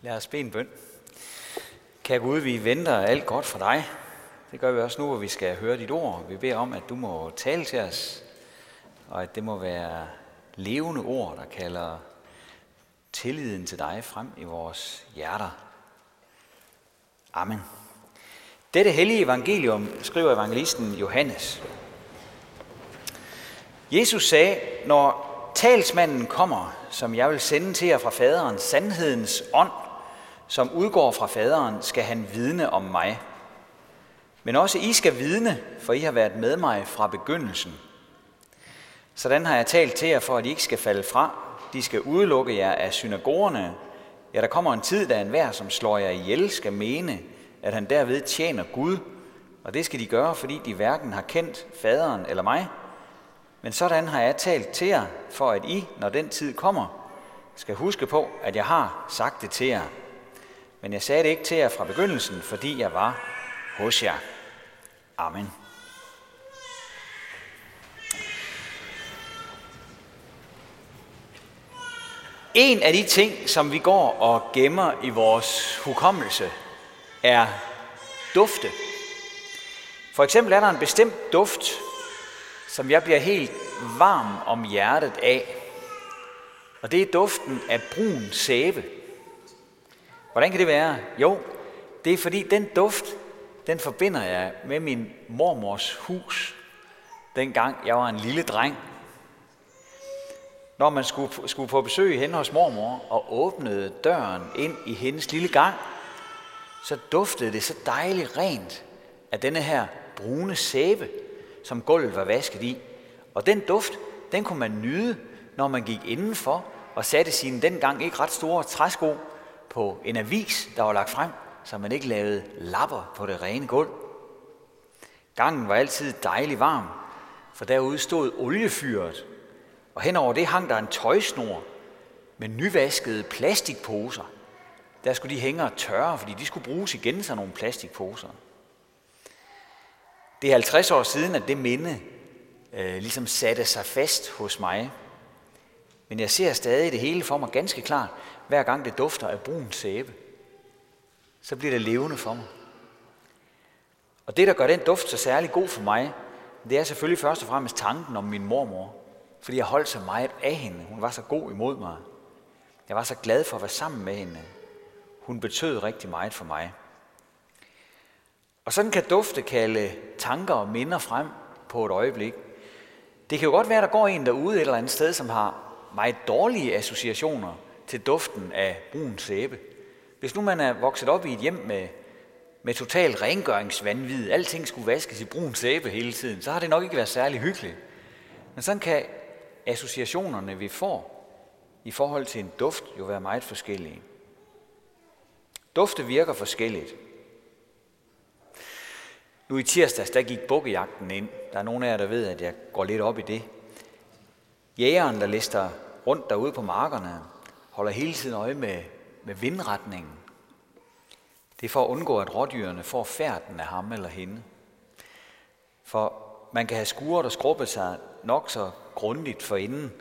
Lad os bede en bøn. Kære Gud, vi venter alt godt for dig. Det gør vi også nu, hvor vi skal høre dit ord. Vi beder om, at du må tale til os, og at det må være levende ord, der kalder tilliden til dig frem i vores hjerter. Amen. Dette hellige evangelium skriver evangelisten Johannes. Jesus sagde, når talsmanden kommer, som jeg vil sende til jer fra faderen, sandhedens ånd, som udgår fra faderen, skal han vidne om mig. Men også I skal vidne, for I har været med mig fra begyndelsen. Sådan har jeg talt til jer, for at I ikke skal falde fra. De skal udelukke jer af synagogerne. Ja, der kommer en tid, da enhver, som slår jer ihjel, skal mene, at han derved tjener Gud. Og det skal de gøre, fordi de hverken har kendt faderen eller mig. Men sådan har jeg talt til jer, for at I, når den tid kommer, skal huske på, at jeg har sagt det til jer. Men jeg sagde det ikke til jer fra begyndelsen, fordi jeg var hos jer. Amen. En af de ting, som vi går og gemmer i vores hukommelse, er dufte. For eksempel er der en bestemt duft, som jeg bliver helt varm om hjertet af. Og det er duften af brun sæbe. Hvordan kan det være? Jo, det er fordi den duft, den forbinder jeg med min mormors hus, dengang jeg var en lille dreng. Når man skulle, skulle på besøg hen hos mormor og åbnede døren ind i hendes lille gang, så duftede det så dejligt rent af denne her brune sæbe, som gulvet var vasket i. Og den duft, den kunne man nyde, når man gik indenfor og satte sine dengang ikke ret store træsko på en avis, der var lagt frem, så man ikke lavede lapper på det rene gulv. Gangen var altid dejlig varm, for derude stod oliefyret, og henover det hang der en tøjsnor med nyvaskede plastikposer. Der skulle de hænge og tørre, fordi de skulle bruges igen, sådan nogle plastikposer. Det er 50 år siden, at det minde øh, ligesom satte sig fast hos mig. Men jeg ser stadig det hele for mig ganske klart, hver gang det dufter af brun sæbe. Så bliver det levende for mig. Og det, der gør den duft så særlig god for mig, det er selvfølgelig først og fremmest tanken om min mormor. Fordi jeg holdt så meget af hende. Hun var så god imod mig. Jeg var så glad for at være sammen med hende. Hun betød rigtig meget for mig. Og sådan kan dufte kalde tanker og minder frem på et øjeblik. Det kan jo godt være, at der går en derude et eller andet sted, som har meget dårlige associationer til duften af brun sæbe. Hvis nu man er vokset op i et hjem med, med total rengøringsvandvid, alting skulle vaskes i brun sæbe hele tiden, så har det nok ikke været særlig hyggeligt. Men sådan kan associationerne, vi får i forhold til en duft, jo være meget forskellige. Dufte virker forskelligt. Nu i tirsdags, der gik bukkejagten ind. Der er nogen af jer, der ved, at jeg går lidt op i det. Jægeren, der lister rundt derude på markerne, holder hele tiden øje med, med vindretningen. Det er for at undgå, at rådyrene får færden af ham eller hende. For man kan have skuret og skrubbet sig nok så grundigt for inden,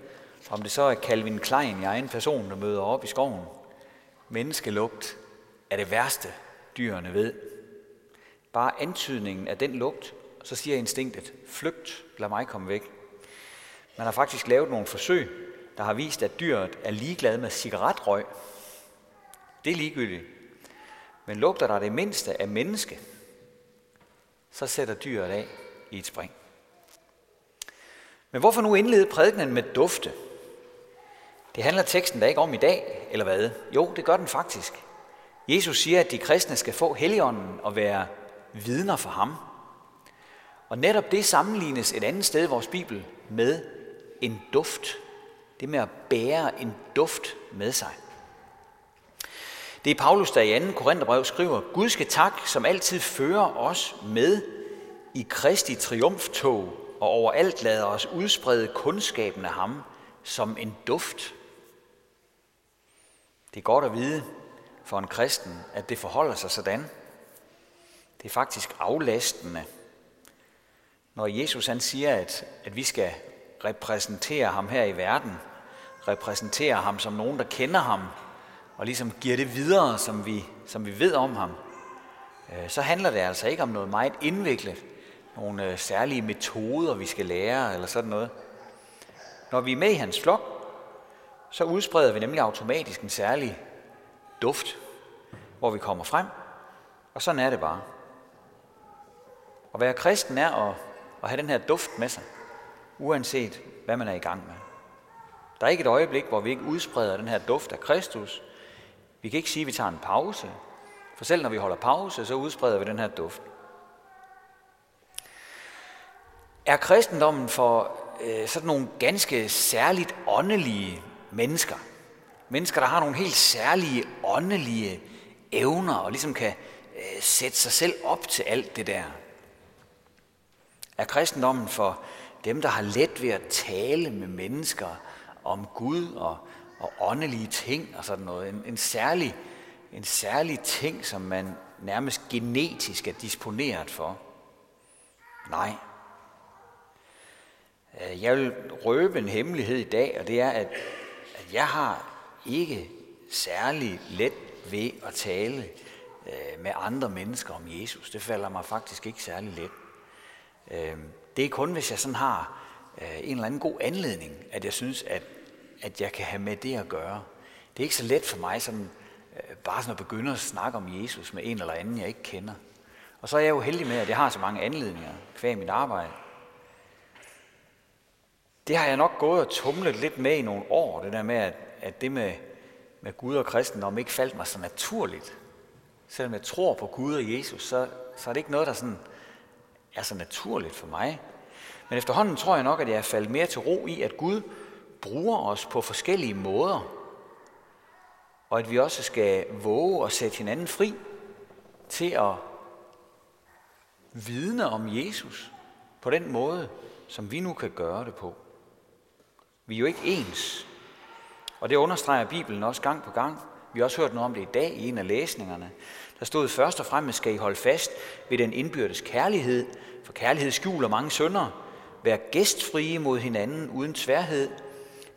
om det så er Calvin Klein i egen person, der møder op i skoven. Menneskelugt er det værste, dyrene ved. Bare antydningen af den lugt, så siger instinktet, flygt, lad mig komme væk. Man har faktisk lavet nogle forsøg, der har vist, at dyret er ligeglad med cigaretrøg. Det er ligegyldigt. Men lugter der det mindste af menneske, så sætter dyret af i et spring. Men hvorfor nu indlede prædikenen med dufte? Det handler teksten da ikke om i dag, eller hvad? Jo, det gør den faktisk. Jesus siger, at de kristne skal få heligånden og være vidner for ham. Og netop det sammenlignes et andet sted i vores Bibel med en duft. Det med at bære en duft med sig. Det er Paulus, der i 2. Korintherbrev skriver, Gud skal tak, som altid fører os med i Kristi triumftog og overalt lader os udsprede kundskaben af ham som en duft. Det er godt at vide for en kristen, at det forholder sig sådan. Det er faktisk aflastende. Når Jesus han siger, at, at vi skal repræsentere ham her i verden, repræsentere ham som nogen, der kender ham, og ligesom giver det videre, som vi, som vi ved om ham, øh, så handler det altså ikke om noget meget indviklet, nogle øh, særlige metoder, vi skal lære, eller sådan noget. Når vi er med i hans flok, så udspreder vi nemlig automatisk en særlig duft, hvor vi kommer frem, og sådan er det bare. At være kristen er at, at have den her duft med sig, uanset hvad man er i gang med. Der er ikke et øjeblik, hvor vi ikke udspreder den her duft af Kristus. Vi kan ikke sige, at vi tager en pause, for selv når vi holder pause, så udspreder vi den her duft. Er kristendommen for øh, sådan nogle ganske særligt åndelige mennesker? Mennesker, der har nogle helt særlige åndelige evner og ligesom kan øh, sætte sig selv op til alt det der. Er kristendommen for dem, der har let ved at tale med mennesker om Gud og, og åndelige ting og sådan noget. En, en, særlig, en særlig ting, som man nærmest genetisk er disponeret for. Nej. Øh, jeg vil røbe en hemmelighed i dag, og det er, at, at jeg har ikke særlig let ved at tale øh, med andre mennesker om Jesus. Det falder mig faktisk ikke særlig let. Øh, det er kun, hvis jeg sådan har øh, en eller anden god anledning, at jeg synes, at, at jeg kan have med det at gøre. Det er ikke så let for mig sådan, øh, bare sådan at begynde at snakke om Jesus med en eller anden, jeg ikke kender. Og så er jeg jo heldig med, at jeg har så mange anledninger kvæg mit arbejde. Det har jeg nok gået og tumlet lidt med i nogle år, det der med, at, at det med, med Gud og kristendom ikke faldt mig så naturligt. Selvom jeg tror på Gud og Jesus, så, så er det ikke noget, der sådan er så naturligt for mig. Men efterhånden tror jeg nok, at jeg er faldet mere til ro i, at Gud bruger os på forskellige måder. Og at vi også skal våge at sætte hinanden fri til at vidne om Jesus på den måde, som vi nu kan gøre det på. Vi er jo ikke ens. Og det understreger Bibelen også gang på gang. Vi har også hørt noget om det i dag i en af læsningerne. Der stod først og fremmest, skal I holde fast ved den indbyrdes kærlighed, for kærlighed skjuler mange sønder. Vær gæstfrie mod hinanden uden tværhed.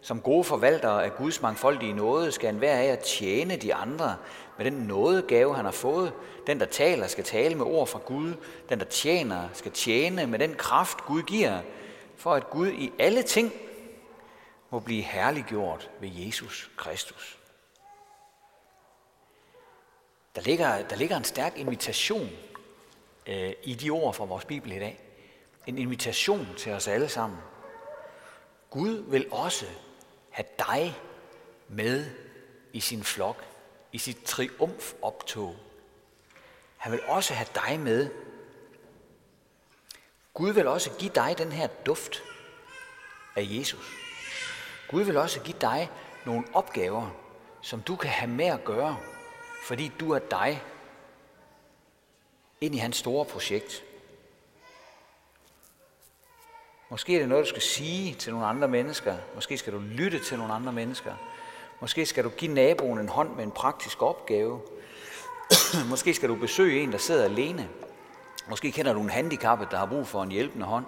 Som gode forvaltere af Guds mangfoldige nåde skal han være af at tjene de andre med den nådegave, han har fået. Den, der taler, skal tale med ord fra Gud. Den, der tjener, skal tjene med den kraft, Gud giver, for at Gud i alle ting må blive herliggjort ved Jesus Kristus. Der ligger, der ligger en stærk invitation øh, i de ord fra vores Bibel i dag. En invitation til os alle sammen. Gud vil også have dig med i sin flok, i sit triumfoptog. Han vil også have dig med. Gud vil også give dig den her duft af Jesus. Gud vil også give dig nogle opgaver, som du kan have med at gøre, fordi du er dig ind i hans store projekt. Måske er det noget, du skal sige til nogle andre mennesker. Måske skal du lytte til nogle andre mennesker. Måske skal du give naboen en hånd med en praktisk opgave. Måske skal du besøge en, der sidder alene. Måske kender du en handicappet, der har brug for en hjælpende hånd.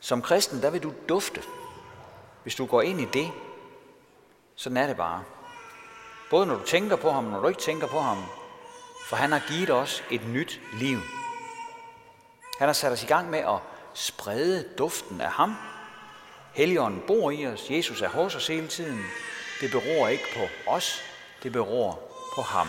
Som kristen, der vil du dufte. Hvis du går ind i det, så er det bare. Både når du tænker på ham, og når du ikke tænker på ham. For han har givet os et nyt liv. Han har sat os i gang med at sprede duften af ham. Helligånden bor i os. Jesus er hos os hele tiden. Det beror ikke på os. Det beror på ham.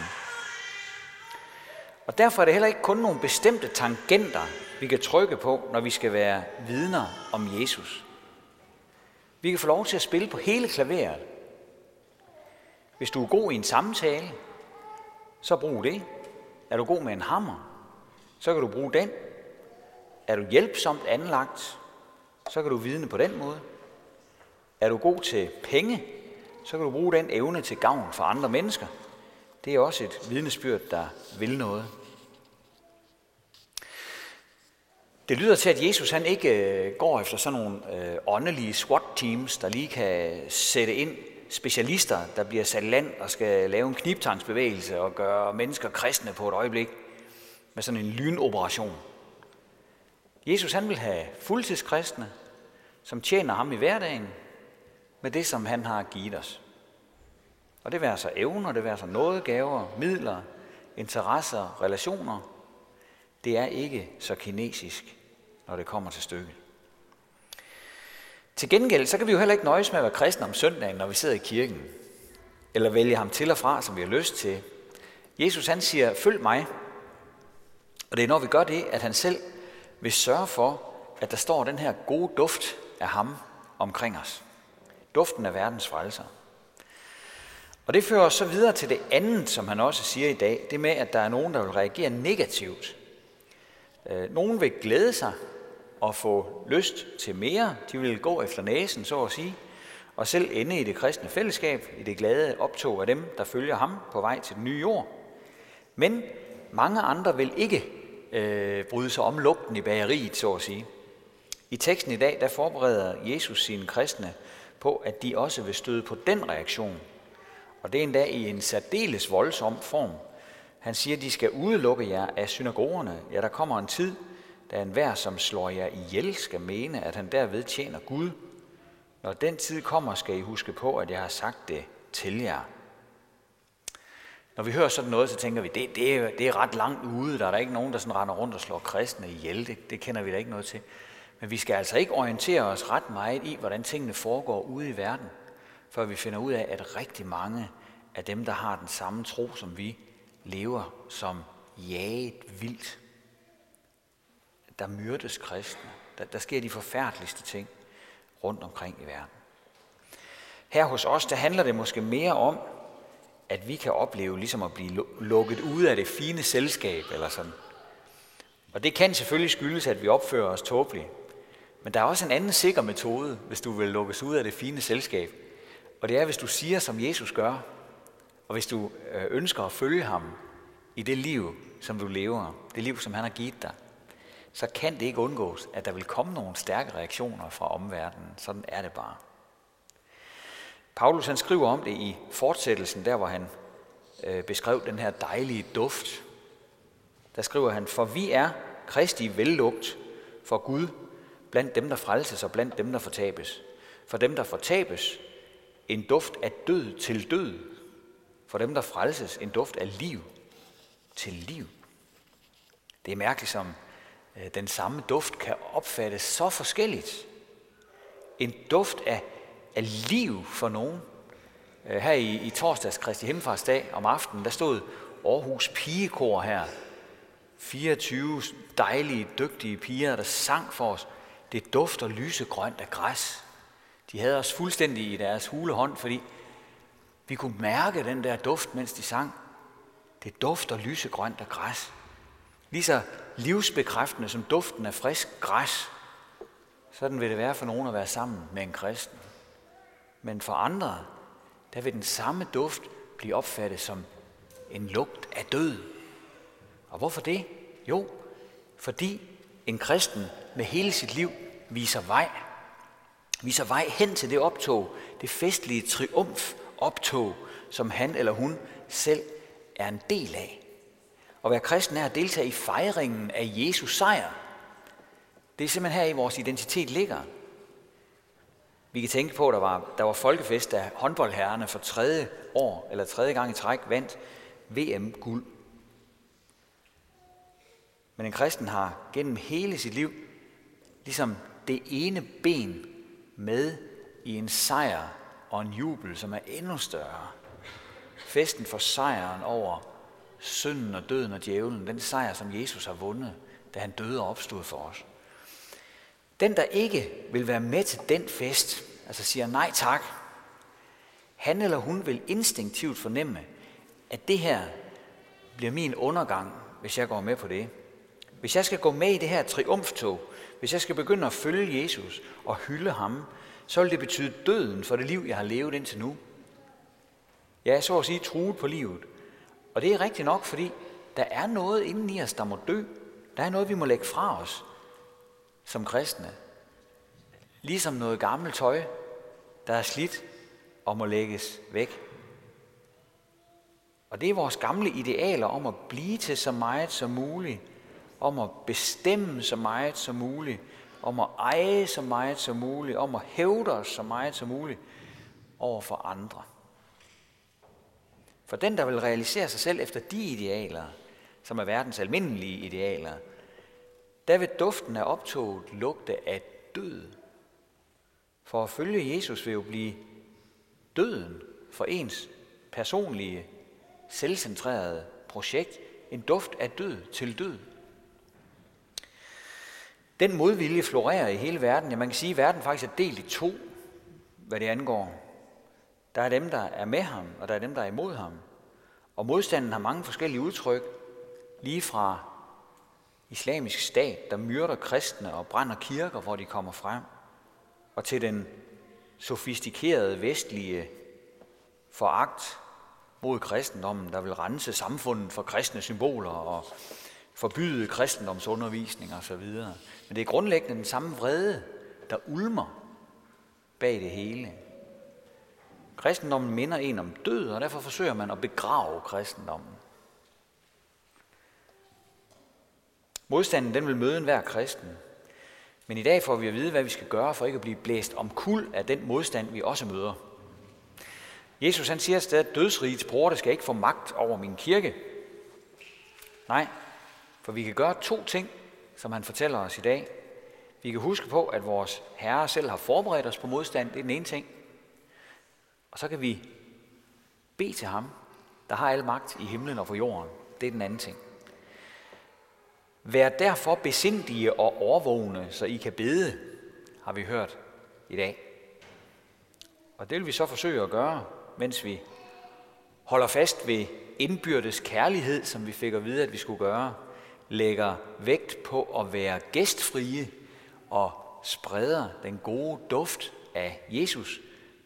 Og derfor er det heller ikke kun nogle bestemte tangenter, vi kan trykke på, når vi skal være vidner om Jesus. Vi kan få lov til at spille på hele klaveret. Hvis du er god i en samtale, så brug det. Er du god med en hammer, så kan du bruge den. Er du hjælpsomt anlagt, så kan du vidne på den måde. Er du god til penge, så kan du bruge den evne til gavn for andre mennesker. Det er også et vidnesbyrd, der vil noget. Det lyder til, at Jesus han ikke øh, går efter sådan nogle øh, åndelige SWAT-teams, der lige kan sætte ind specialister, der bliver sat land og skal lave en kniptangsbevægelse og gøre mennesker kristne på et øjeblik med sådan en lynoperation. Jesus han vil have fuldtidskristne, som tjener ham i hverdagen med det, som han har givet os. Og det vil så evner, det vil så nådegaver, midler, interesser, relationer. Det er ikke så kinesisk, når det kommer til stykket. Til gengæld, så kan vi jo heller ikke nøjes med at være kristne om søndagen, når vi sidder i kirken. Eller vælge ham til og fra, som vi har lyst til. Jesus han siger, følg mig. Og det er når vi gør det, at han selv vil sørge for, at der står den her gode duft af ham omkring os. Duften af verdens frelser. Og det fører os så videre til det andet, som han også siger i dag. Det med, at der er nogen, der vil reagere negativt. Øh, nogen vil glæde sig og få lyst til mere. De ville gå efter næsen, så at sige. Og selv ende i det kristne fællesskab, i det glade optog af dem, der følger ham på vej til den nye jord. Men mange andre vil ikke øh, bryde sig om lugten i bageriet, så at sige. I teksten i dag, der forbereder Jesus sine kristne på, at de også vil støde på den reaktion. Og det er endda i en særdeles voldsom form. Han siger, at de skal udelukke jer af synagogerne. Ja, der kommer en tid, da enhver, som slår jer ihjel, skal mene, at han derved tjener Gud. Når den tid kommer, skal I huske på, at jeg har sagt det til jer. Når vi hører sådan noget, så tænker vi, det, det, er, det er ret langt ude. Der er der ikke nogen, der sådan render rundt og slår kristne ihjel. Det, det kender vi da ikke noget til. Men vi skal altså ikke orientere os ret meget i, hvordan tingene foregår ude i verden, før vi finder ud af, at rigtig mange af dem, der har den samme tro som vi, lever som jaget vildt. Der myrdes kristne. Der, der sker de forfærdeligste ting rundt omkring i verden. Her hos os, der handler det måske mere om, at vi kan opleve ligesom at blive lukket ud af det fine selskab eller sådan. Og det kan selvfølgelig skyldes, at vi opfører os tåbeligt. Men der er også en anden sikker metode, hvis du vil lukkes ud af det fine selskab. Og det er, hvis du siger, som Jesus gør, og hvis du øh, ønsker at følge ham i det liv, som du lever, det liv, som han har givet dig, så kan det ikke undgås, at der vil komme nogle stærke reaktioner fra omverdenen. Sådan er det bare. Paulus han skriver om det i fortsættelsen, der hvor han øh, beskrev den her dejlige duft. Der skriver han, for vi er Kristi vellugt for Gud blandt dem, der frelses og blandt dem, der fortabes. For dem, der fortabes, en duft af død til død. For dem, der frelses, en duft af liv til liv. Det er mærkeligt, som Øh, den samme duft kan opfattes så forskelligt. En duft af, af liv for nogen. Øh, her i, i torsdags Kristi Himmelfartsdag om aftenen, der stod Aarhus Pigekor her. 24 dejlige, dygtige piger, der sang for os. Det dufter lysegrønt af græs. De havde os fuldstændig i deres hulehånd, fordi vi kunne mærke den der duft, mens de sang. Det dufter lysegrønt af græs. Lige så livsbekræftende som duften af frisk græs. Sådan vil det være for nogen at være sammen med en kristen. Men for andre, der vil den samme duft blive opfattet som en lugt af død. Og hvorfor det? Jo, fordi en kristen med hele sit liv viser vej. Viser vej hen til det optog, det festlige triumf optog, som han eller hun selv er en del af. At være kristen er at deltage i fejringen af Jesus sejr. Det er simpelthen her i vores identitet ligger. Vi kan tænke på, at der var, der var folkefest, da håndboldherrerne for tredje år, eller tredje gang i træk, vandt VM-guld. Men en kristen har gennem hele sit liv ligesom det ene ben med i en sejr og en jubel, som er endnu større. Festen for sejren over synden og døden og djævlen, den sejr, som Jesus har vundet, da han døde og opstod for os. Den, der ikke vil være med til den fest, altså siger nej tak, han eller hun vil instinktivt fornemme, at det her bliver min undergang, hvis jeg går med på det. Hvis jeg skal gå med i det her triumftog, hvis jeg skal begynde at følge Jesus og hylde ham, så vil det betyde døden for det liv, jeg har levet indtil nu. Jeg er så at sige truet på livet. Og det er rigtigt nok, fordi der er noget inden i os, der må dø. Der er noget, vi må lægge fra os som kristne. Ligesom noget gammelt tøj, der er slidt og må lægges væk. Og det er vores gamle idealer om at blive til så meget som muligt, om at bestemme så meget som muligt, om at eje så meget som muligt, om at hævde os så meget som muligt over for andre. For den, der vil realisere sig selv efter de idealer, som er verdens almindelige idealer, der vil duften af optoget lugte af død. For at følge Jesus vil jo blive døden for ens personlige, selvcentrerede projekt. En duft af død til død. Den modvilje florerer i hele verden. Ja, man kan sige, at verden faktisk er delt i to, hvad det angår. Der er dem, der er med ham, og der er dem, der er imod ham. Og modstanden har mange forskellige udtryk, lige fra islamisk stat, der myrder kristne og brænder kirker, hvor de kommer frem, og til den sofistikerede vestlige foragt mod kristendommen, der vil rense samfundet for kristne symboler og forbyde kristendomsundervisning osv. Men det er grundlæggende den samme vrede, der ulmer bag det hele. Kristendommen minder en om død, og derfor forsøger man at begrave kristendommen. Modstanden den vil møde enhver kristen. Men i dag får vi at vide, hvad vi skal gøre for ikke at blive blæst om kul af den modstand, vi også møder. Jesus han siger stadig, sted, at dødsrigets porte skal ikke få magt over min kirke. Nej, for vi kan gøre to ting, som han fortæller os i dag. Vi kan huske på, at vores Herre selv har forberedt os på modstand. Det er den ene ting. Og så kan vi bede til ham, der har al magt i himlen og på jorden. Det er den anden ting. Vær derfor besindige og overvågne, så I kan bede, har vi hørt i dag. Og det vil vi så forsøge at gøre, mens vi holder fast ved indbyrdes kærlighed, som vi fik at vide, at vi skulle gøre, lægger vægt på at være gæstfrie og spreder den gode duft af Jesus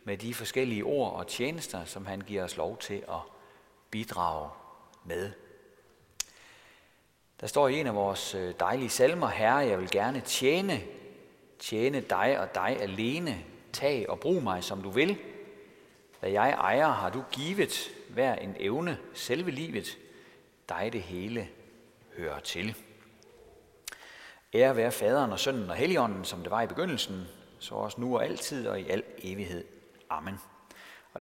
med de forskellige ord og tjenester, som han giver os lov til at bidrage med. Der står i en af vores øh, dejlige salmer, Herre, jeg vil gerne tjene, tjene dig og dig alene, tag og brug mig, som du vil. Hvad jeg ejer, har du givet, hver en evne, selve livet, dig det hele hører til. Ære være faderen og sønnen og helligånden, som det var i begyndelsen, så også nu og altid og i al evighed. Amen.